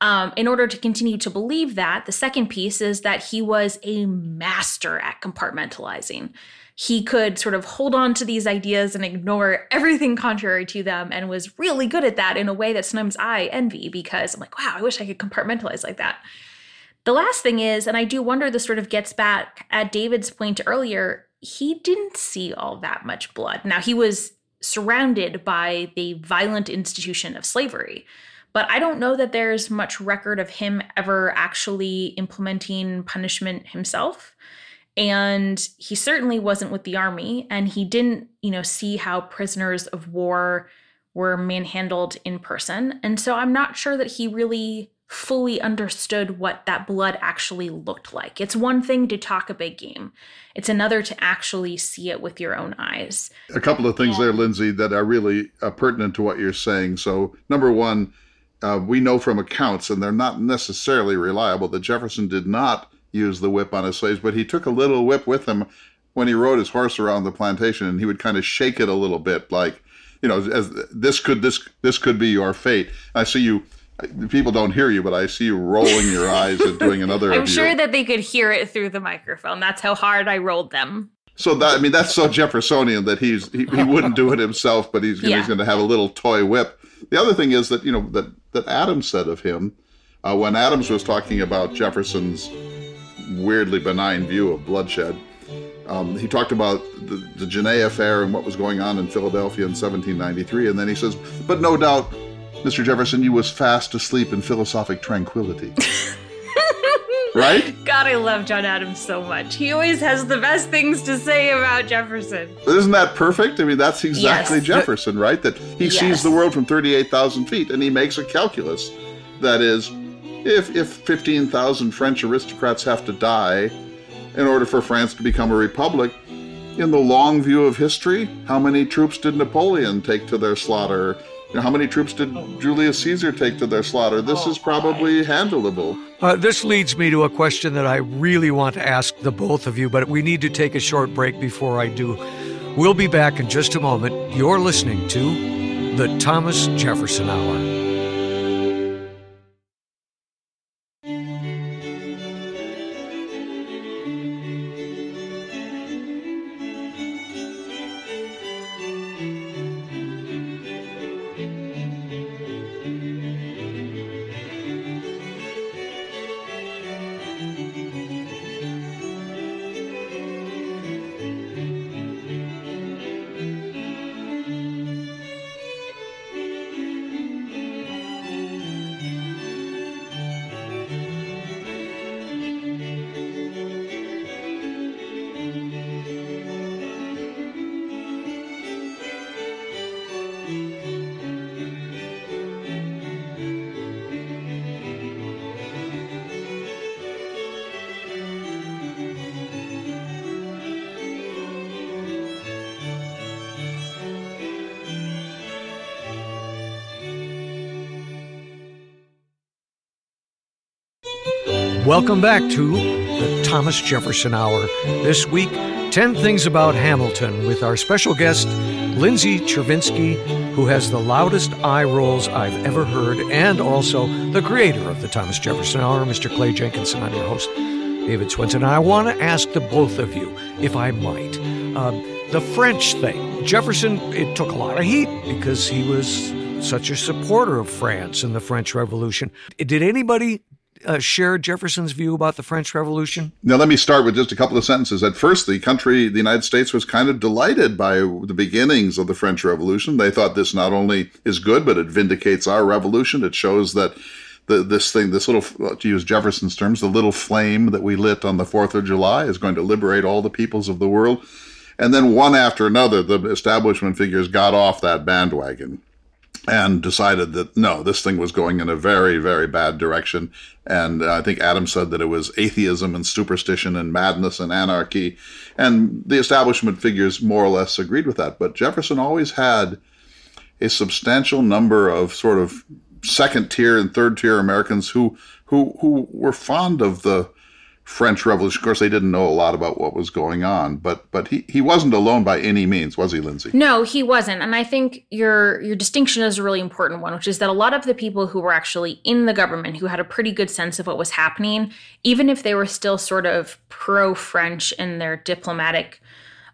Um, in order to continue to believe that the second piece is that he was a master at compartmentalizing. He could sort of hold on to these ideas and ignore everything contrary to them and was really good at that in a way that sometimes i envy because i'm like wow i wish i could compartmentalize like that the last thing is, and I do wonder this sort of gets back at David's point earlier, he didn't see all that much blood. Now, he was surrounded by the violent institution of slavery, but I don't know that there's much record of him ever actually implementing punishment himself. And he certainly wasn't with the army, and he didn't, you know, see how prisoners of war were manhandled in person. And so I'm not sure that he really fully understood what that blood actually looked like. It's one thing to talk a big game, it's another to actually see it with your own eyes. A couple of things yeah. there, Lindsay, that are really uh, pertinent to what you're saying. So, number one, uh, we know from accounts, and they're not necessarily reliable, that Jefferson did not use the whip on his slaves, but he took a little whip with him when he rode his horse around the plantation, and he would kind of shake it a little bit, like, you know, as this could this this could be your fate. I see you people don't hear you, but I see you rolling your eyes and doing another. I'm sure that they could hear it through the microphone. That's how hard I rolled them. So that I mean, that's so Jeffersonian that he's he, he wouldn't do it himself, but he's, yeah. he's going to have a little toy whip. The other thing is that you know that that Adams said of him uh, when Adams was talking about Jefferson's weirdly benign view of bloodshed. Um, he talked about the, the Genet affair and what was going on in Philadelphia in 1793, and then he says, "But no doubt Mr. Jefferson, you was fast asleep in philosophic tranquility. right? God, I love John Adams so much. He always has the best things to say about Jefferson. Isn't that perfect? I mean, that's exactly yes. Jefferson, right? That he yes. sees the world from 38,000 feet and he makes a calculus. That is, if, if 15,000 French aristocrats have to die in order for France to become a republic, in the long view of history, how many troops did Napoleon take to their slaughter? How many troops did Julius Caesar take to their slaughter? This is probably handleable. Uh, this leads me to a question that I really want to ask the both of you, but we need to take a short break before I do. We'll be back in just a moment. You're listening to the Thomas Jefferson Hour. Welcome back to the Thomas Jefferson Hour. This week, 10 Things About Hamilton with our special guest, Lindsay Chervinsky, who has the loudest eye rolls I've ever heard, and also the creator of the Thomas Jefferson Hour, Mr. Clay Jenkinson. I'm your host, David Swenson. And I want to ask the both of you, if I might, uh, the French thing. Jefferson, it took a lot of heat because he was such a supporter of France in the French Revolution. Did anybody uh, share Jefferson's view about the French Revolution? Now, let me start with just a couple of sentences. At first, the country, the United States, was kind of delighted by the beginnings of the French Revolution. They thought this not only is good, but it vindicates our revolution. It shows that the, this thing, this little, to use Jefferson's terms, the little flame that we lit on the 4th of July is going to liberate all the peoples of the world. And then one after another, the establishment figures got off that bandwagon and decided that no, this thing was going in a very, very bad direction. And uh, I think Adam said that it was atheism and superstition and madness and anarchy. And the establishment figures more or less agreed with that. But Jefferson always had a substantial number of sort of second tier and third tier Americans who who who were fond of the French Revolution. Of course, they didn't know a lot about what was going on, but but he, he wasn't alone by any means, was he, Lindsay? No, he wasn't. And I think your your distinction is a really important one, which is that a lot of the people who were actually in the government, who had a pretty good sense of what was happening, even if they were still sort of pro French in their diplomatic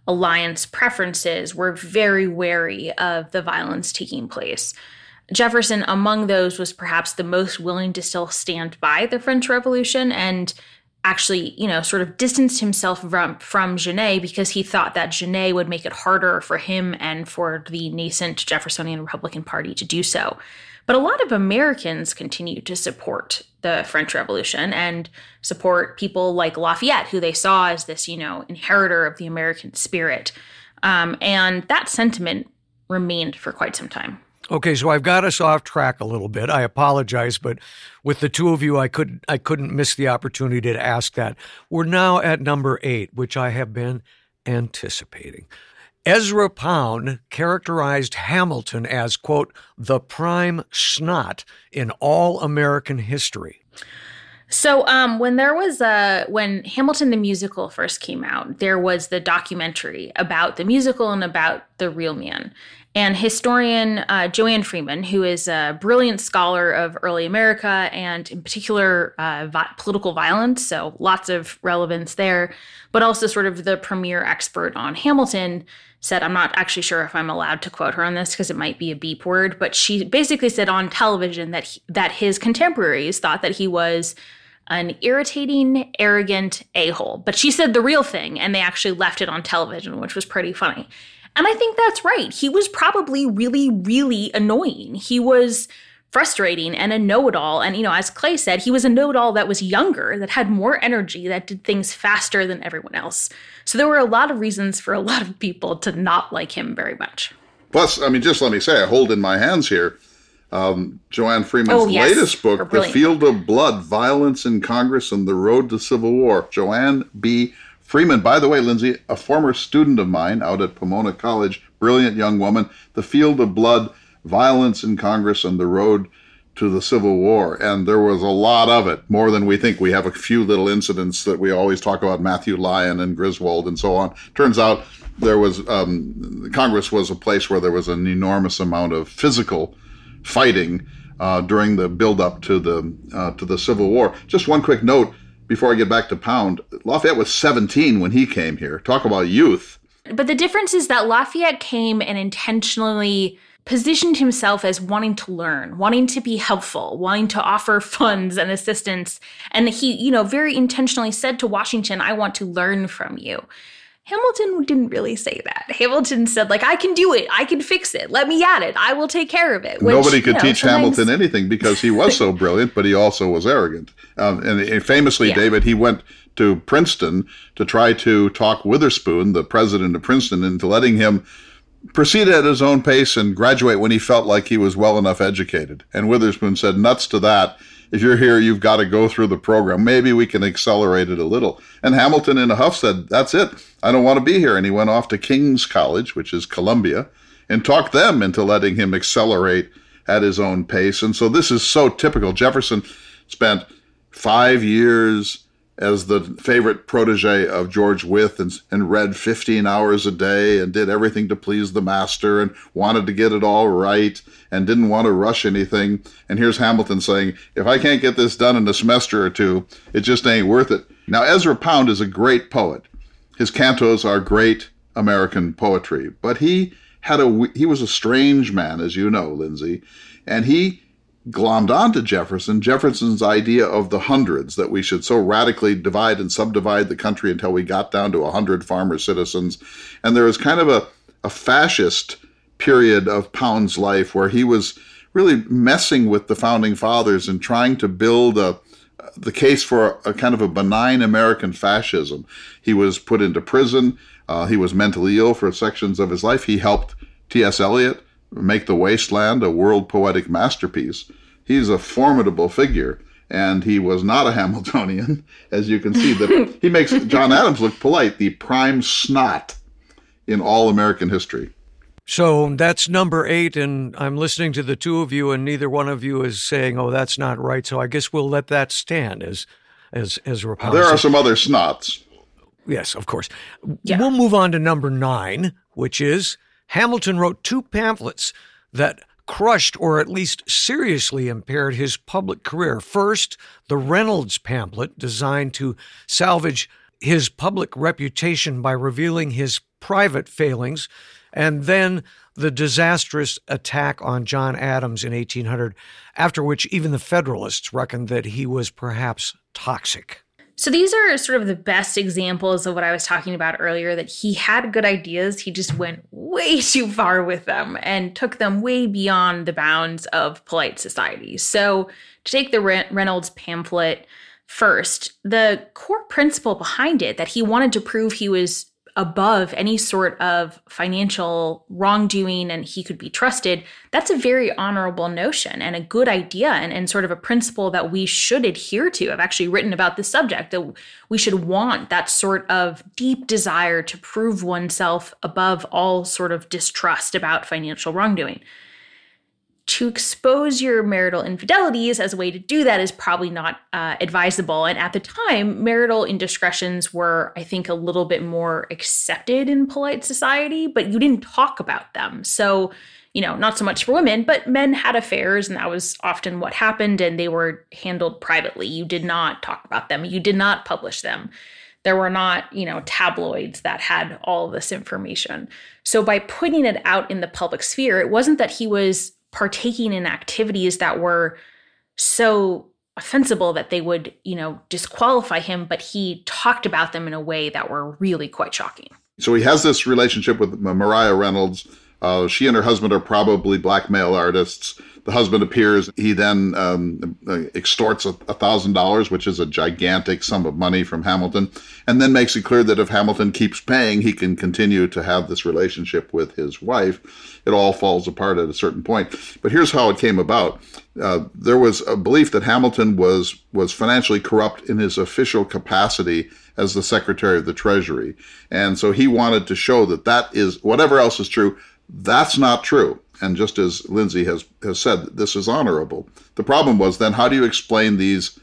alliance preferences, were very wary of the violence taking place. Jefferson, among those, was perhaps the most willing to still stand by the French Revolution and actually, you know, sort of distanced himself from, from Genet because he thought that Genet would make it harder for him and for the nascent Jeffersonian Republican Party to do so. But a lot of Americans continued to support the French Revolution and support people like Lafayette, who they saw as this, you know, inheritor of the American spirit. Um, and that sentiment remained for quite some time. Okay, so I've got us off track a little bit. I apologize, but with the two of you, I could I couldn't miss the opportunity to ask that. We're now at number eight, which I have been anticipating. Ezra Pound characterized Hamilton as quote the prime snot in all American history. So, um, when there was a when Hamilton the musical first came out, there was the documentary about the musical and about the real man. And historian uh, Joanne Freeman, who is a brilliant scholar of early America and, in particular, uh, vi- political violence, so lots of relevance there, but also sort of the premier expert on Hamilton, said, I'm not actually sure if I'm allowed to quote her on this because it might be a beep word, but she basically said on television that he, that his contemporaries thought that he was an irritating, arrogant a hole. But she said the real thing, and they actually left it on television, which was pretty funny. And I think that's right. He was probably really, really annoying. He was frustrating and a know it all. And, you know, as Clay said, he was a know it all that was younger, that had more energy, that did things faster than everyone else. So there were a lot of reasons for a lot of people to not like him very much. Plus, I mean, just let me say, I hold in my hands here um, Joanne Freeman's oh, yes. latest book, The Field of Blood Violence in Congress and the Road to Civil War. Joanne B. Freeman, by the way, Lindsay, a former student of mine out at Pomona College, brilliant young woman, The Field of Blood, Violence in Congress and the Road to the Civil War. And there was a lot of it, more than we think. We have a few little incidents that we always talk about Matthew Lyon and Griswold and so on. Turns out there was, um, Congress was a place where there was an enormous amount of physical fighting uh, during the buildup to the, uh, to the Civil War. Just one quick note before I get back to Pound, Lafayette was 17 when he came here. Talk about youth. But the difference is that Lafayette came and intentionally positioned himself as wanting to learn, wanting to be helpful, wanting to offer funds and assistance. And he, you know, very intentionally said to Washington, I want to learn from you. Hamilton didn't really say that. Hamilton said, like, I can do it. I can fix it. Let me at it. I will take care of it. Which, Nobody could you know, teach sometimes... Hamilton anything because he was so brilliant, but he also was arrogant. Um, and famously, yeah. David, he went to Princeton to try to talk Witherspoon, the president of Princeton, into letting him proceed at his own pace and graduate when he felt like he was well enough educated. And Witherspoon said, nuts to that if you're here, you've got to go through the program. Maybe we can accelerate it a little. And Hamilton in a huff said, That's it. I don't want to be here. And he went off to King's College, which is Columbia, and talked them into letting him accelerate at his own pace. And so this is so typical. Jefferson spent five years as the favorite protege of George Wythe and, and read 15 hours a day and did everything to please the master and wanted to get it all right and didn't want to rush anything. And here's Hamilton saying, if I can't get this done in a semester or two, it just ain't worth it. Now, Ezra Pound is a great poet. His cantos are great American poetry, but he had a he was a strange man, as you know, Lindsay, and he glommed onto Jefferson, Jefferson's idea of the hundreds, that we should so radically divide and subdivide the country until we got down to 100 farmer citizens. And there was kind of a, a fascist period of Pound's life where he was really messing with the founding fathers and trying to build a the case for a, a kind of a benign American fascism. He was put into prison. Uh, he was mentally ill for sections of his life. He helped T.S. Eliot make The Wasteland a world poetic masterpiece. He's a formidable figure, and he was not a Hamiltonian, as you can see. That he makes John Adams look polite, the prime snot in all American history. So that's number eight, and I'm listening to the two of you, and neither one of you is saying, "Oh, that's not right." So I guess we'll let that stand as as Ezra Pound. There are some other snots. Yes, of course. Yeah. We'll move on to number nine, which is Hamilton wrote two pamphlets that crushed or at least seriously impaired his public career. First, the Reynolds pamphlet, designed to salvage his public reputation by revealing his private failings, and then the disastrous attack on John Adams in 1800, after which even the Federalists reckoned that he was perhaps toxic. So these are sort of the best examples of what I was talking about earlier that he had good ideas, he just went way too far with them and took them way beyond the bounds of polite society. So to take the Reynolds pamphlet first, the core principle behind it that he wanted to prove he was above any sort of financial wrongdoing and he could be trusted, that's a very honorable notion and a good idea and, and sort of a principle that we should adhere to. I've actually written about this subject that we should want that sort of deep desire to prove oneself above all sort of distrust about financial wrongdoing to expose your marital infidelities as a way to do that is probably not uh, advisable. And at the time, marital indiscretions were, I think, a little bit more accepted in polite society, but you didn't talk about them. So, you know, not so much for women, but men had affairs, and that was often what happened, and they were handled privately. You did not talk about them, you did not publish them. There were not, you know, tabloids that had all this information. So by putting it out in the public sphere, it wasn't that he was partaking in activities that were so offensible that they would, you know, disqualify him, but he talked about them in a way that were really quite shocking. So he has this relationship with Maria Reynolds. Uh, she and her husband are probably blackmail artists the husband appears. He then um, extorts a thousand dollars, which is a gigantic sum of money from Hamilton, and then makes it clear that if Hamilton keeps paying, he can continue to have this relationship with his wife. It all falls apart at a certain point. But here's how it came about. Uh, there was a belief that Hamilton was was financially corrupt in his official capacity as the Secretary of the Treasury, and so he wanted to show that that is whatever else is true. That's not true and just as Lindsay has, has said, this is honorable. The problem was then how do you explain these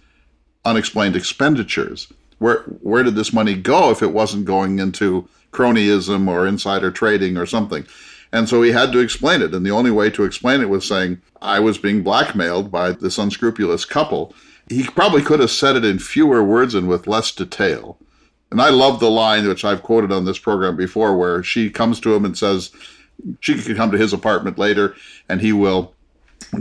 unexplained expenditures? Where where did this money go if it wasn't going into cronyism or insider trading or something? And so he had to explain it. And the only way to explain it was saying, I was being blackmailed by this unscrupulous couple. He probably could have said it in fewer words and with less detail. And I love the line, which I've quoted on this program before, where she comes to him and says, she can come to his apartment later and he will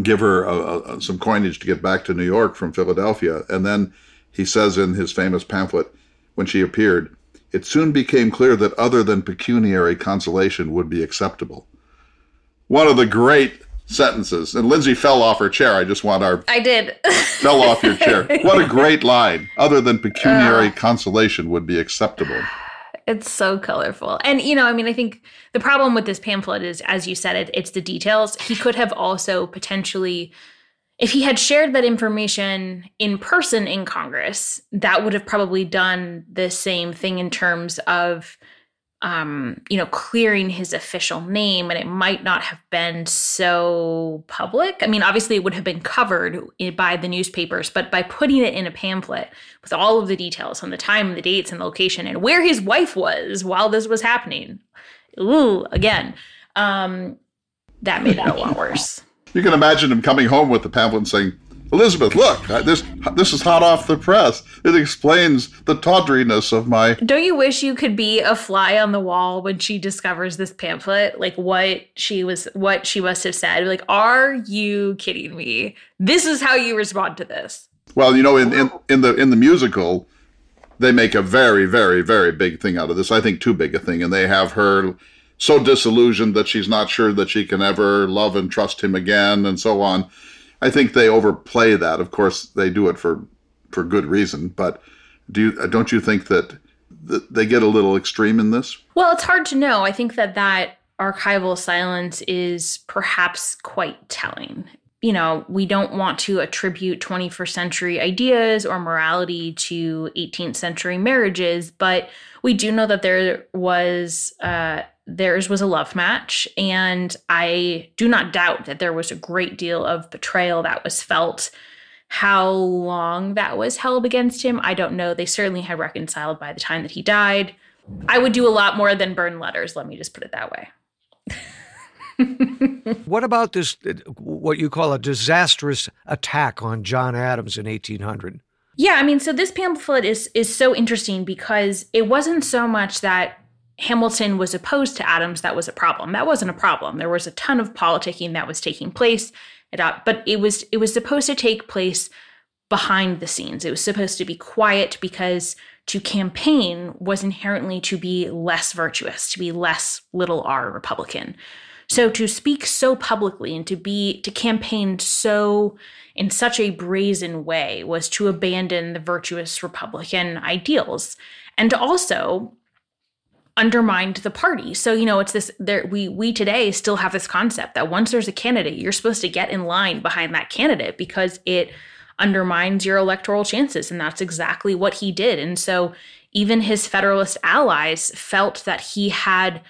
give her some coinage to get back to New York from Philadelphia. And then he says in his famous pamphlet, when she appeared, it soon became clear that other than pecuniary consolation would be acceptable. One of the great sentences. And Lindsay fell off her chair. I just want our. I did. fell off your chair. What a great line. Other than pecuniary uh, consolation would be acceptable. It's so colorful. And, you know, I mean, I think the problem with this pamphlet is, as you said, it, it's the details. He could have also potentially, if he had shared that information in person in Congress, that would have probably done the same thing in terms of um, you know, clearing his official name, and it might not have been so public. I mean, obviously, it would have been covered by the newspapers, but by putting it in a pamphlet with all of the details on the time, the dates, and the location, and where his wife was while this was happening, ooh, again, um, that made it a lot worse. You can imagine him coming home with the pamphlet and saying, Elizabeth, look, this this is hot off the press. It explains the tawdriness of my. Don't you wish you could be a fly on the wall when she discovers this pamphlet? Like what she was, what she must have said. Like, are you kidding me? This is how you respond to this. Well, you know, in in, in the in the musical, they make a very, very, very big thing out of this. I think too big a thing, and they have her so disillusioned that she's not sure that she can ever love and trust him again, and so on I think they overplay that. Of course, they do it for for good reason, but do you, don't you think that th- they get a little extreme in this? Well, it's hard to know. I think that that archival silence is perhaps quite telling. You know, we don't want to attribute 21st century ideas or morality to 18th century marriages, but we do know that there was uh, theirs was a love match. And I do not doubt that there was a great deal of betrayal that was felt. How long that was held against him, I don't know. They certainly had reconciled by the time that he died. I would do a lot more than burn letters, let me just put it that way. what about this, what you call a disastrous attack on John Adams in 1800? Yeah, I mean, so this pamphlet is is so interesting because it wasn't so much that Hamilton was opposed to Adams, that was a problem. That wasn't a problem. There was a ton of politicking that was taking place, uh, but it was it was supposed to take place behind the scenes. It was supposed to be quiet because to campaign was inherently to be less virtuous, to be less little r Republican. So to speak so publicly and to be to campaign so in such a brazen way was to abandon the virtuous Republican ideals and to also undermined the party. So, you know, it's this there we we today still have this concept that once there's a candidate, you're supposed to get in line behind that candidate because it undermines your electoral chances and that's exactly what he did. And so even his federalist allies felt that he had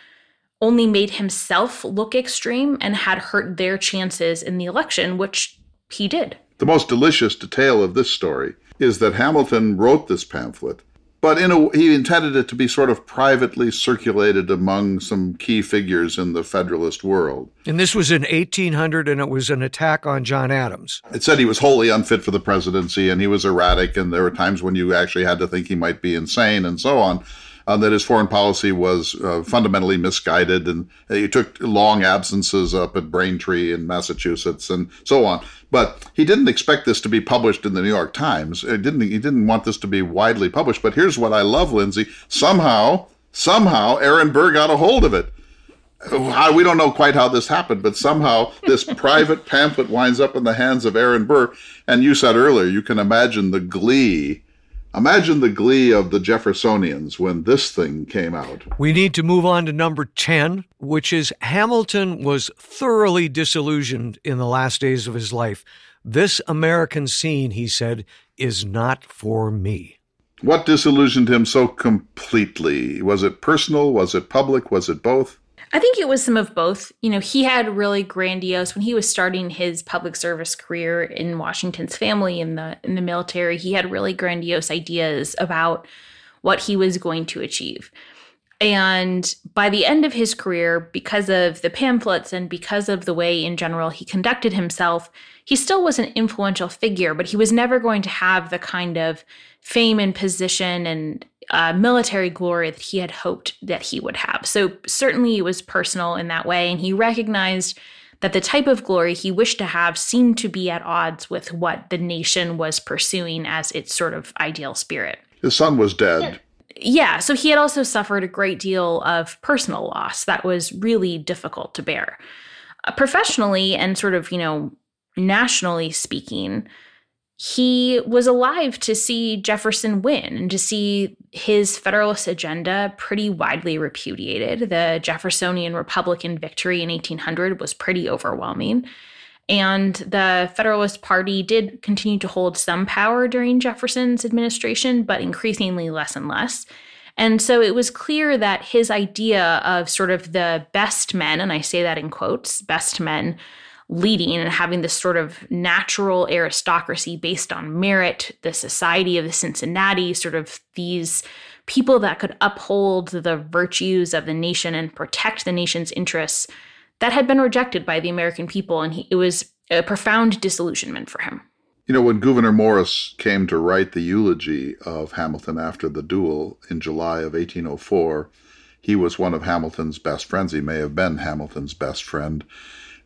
only made himself look extreme and had hurt their chances in the election, which he did. The most delicious detail of this story is that Hamilton wrote this pamphlet but in a, he intended it to be sort of privately circulated among some key figures in the Federalist world. And this was in 1800, and it was an attack on John Adams. It said he was wholly unfit for the presidency, and he was erratic, and there were times when you actually had to think he might be insane, and so on uh, that his foreign policy was uh, fundamentally misguided, and he took long absences up at Braintree in Massachusetts, and so on. But he didn't expect this to be published in the New York Times. He didn't he didn't want this to be widely published. But here's what I love, Lindsay. Somehow, somehow, Aaron Burr got a hold of it. We don't know quite how this happened, but somehow this private pamphlet winds up in the hands of Aaron Burr. And you said earlier, you can imagine the glee Imagine the glee of the Jeffersonians when this thing came out. We need to move on to number 10, which is Hamilton was thoroughly disillusioned in the last days of his life. This American scene, he said, is not for me. What disillusioned him so completely? Was it personal? Was it public? Was it both? I think it was some of both. You know, he had really grandiose when he was starting his public service career in Washington's family in the in the military, he had really grandiose ideas about what he was going to achieve. And by the end of his career, because of the pamphlets and because of the way in general he conducted himself, he still was an influential figure, but he was never going to have the kind of fame and position and uh, military glory that he had hoped that he would have. So certainly it was personal in that way, and he recognized that the type of glory he wished to have seemed to be at odds with what the nation was pursuing as its sort of ideal spirit. His son was dead. Yeah, so he had also suffered a great deal of personal loss that was really difficult to bear. Uh, professionally and sort of, you know, nationally speaking, he was alive to see Jefferson win and to see his Federalist agenda pretty widely repudiated. The Jeffersonian Republican victory in 1800 was pretty overwhelming. And the Federalist Party did continue to hold some power during Jefferson's administration, but increasingly less and less. And so it was clear that his idea of sort of the best men, and I say that in quotes, best men leading and having this sort of natural aristocracy based on merit, the society of the Cincinnati, sort of these people that could uphold the virtues of the nation and protect the nation's interests, that had been rejected by the American people. And he, it was a profound disillusionment for him. You know, when Gouverneur Morris came to write the eulogy of Hamilton after the duel in July of 1804, he was one of Hamilton's best friends. He may have been Hamilton's best friend.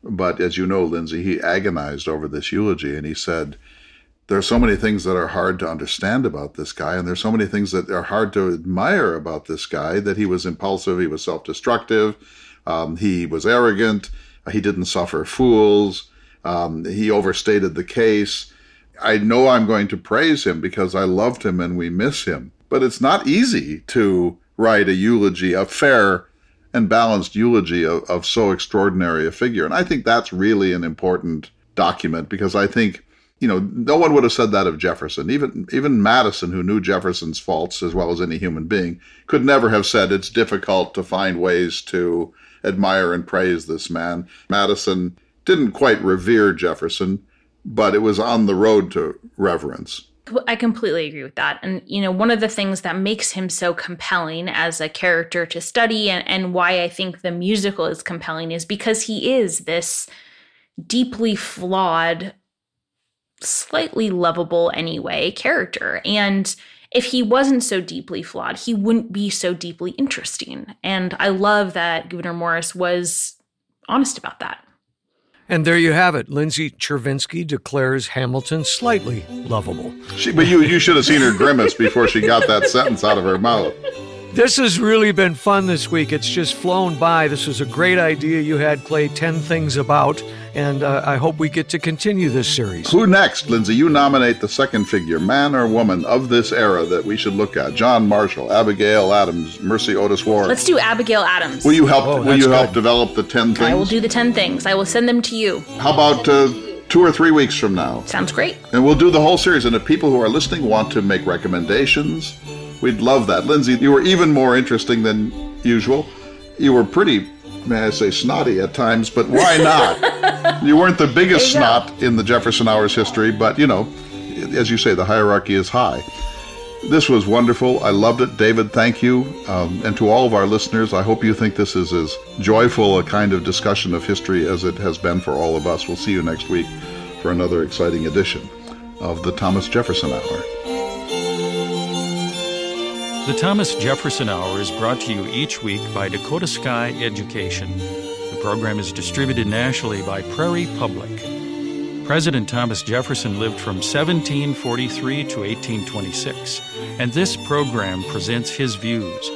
But as you know, Lindsay, he agonized over this eulogy and he said, There are so many things that are hard to understand about this guy, and there's so many things that are hard to admire about this guy that he was impulsive, he was self destructive, um, he was arrogant, he didn't suffer fools, um, he overstated the case. I know I'm going to praise him because I loved him and we miss him. But it's not easy to write a eulogy, a fair and balanced eulogy of, of so extraordinary a figure. And I think that's really an important document because I think, you know, no one would have said that of Jefferson. Even even Madison, who knew Jefferson's faults as well as any human being, could never have said it's difficult to find ways to admire and praise this man. Madison didn't quite revere Jefferson, but it was on the road to reverence. I completely agree with that. And, you know, one of the things that makes him so compelling as a character to study and, and why I think the musical is compelling is because he is this deeply flawed, slightly lovable anyway character. And if he wasn't so deeply flawed, he wouldn't be so deeply interesting. And I love that Gouverneur Morris was honest about that. And there you have it. Lindsay Chervinsky declares Hamilton slightly lovable. She, but you, you should have seen her grimace before she got that sentence out of her mouth. This has really been fun this week. It's just flown by. This was a great idea you had, Clay. 10 things about. And uh, I hope we get to continue this series. Who next, Lindsay? You nominate the second figure, man or woman, of this era that we should look at. John Marshall, Abigail Adams, Mercy Otis Warren. Let's do Abigail Adams. Will you help? Oh, will you help develop the ten things? I will do the ten things. I will send them to you. How about uh, two or three weeks from now? Sounds great. And we'll do the whole series. And if people who are listening want to make recommendations, We'd love that. Lindsay, you were even more interesting than usual. You were pretty, may I say, snotty at times, but why not? you weren't the biggest snot in the Jefferson Hours history, but you know, as you say, the hierarchy is high. This was wonderful. I loved it. David, thank you. Um, and to all of our listeners, I hope you think this is as joyful a kind of discussion of history as it has been for all of us. We'll see you next week for another exciting edition of the Thomas Jefferson Hour. The Thomas Jefferson Hour is brought to you each week by Dakota Sky Education. The program is distributed nationally by Prairie Public. President Thomas Jefferson lived from 1743 to 1826, and this program presents his views.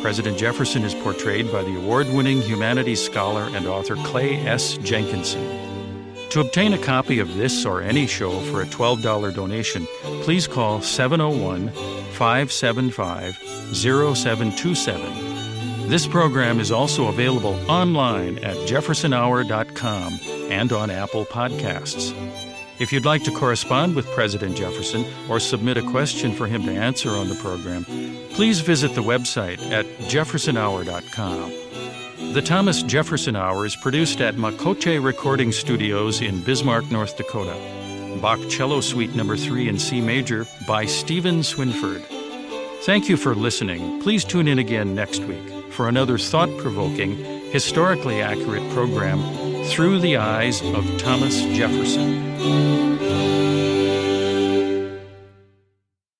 President Jefferson is portrayed by the award winning humanities scholar and author Clay S. Jenkinson. To obtain a copy of this or any show for a $12 donation, please call 701 575 0727. This program is also available online at jeffersonhour.com and on Apple Podcasts. If you'd like to correspond with President Jefferson or submit a question for him to answer on the program, please visit the website at jeffersonhour.com. The Thomas Jefferson Hour is produced at Makoche Recording Studios in Bismarck, North Dakota. Bach Cello Suite Number 3 in C Major by Stephen Swinford. Thank you for listening. Please tune in again next week for another thought provoking, historically accurate program through the eyes of Thomas Jefferson.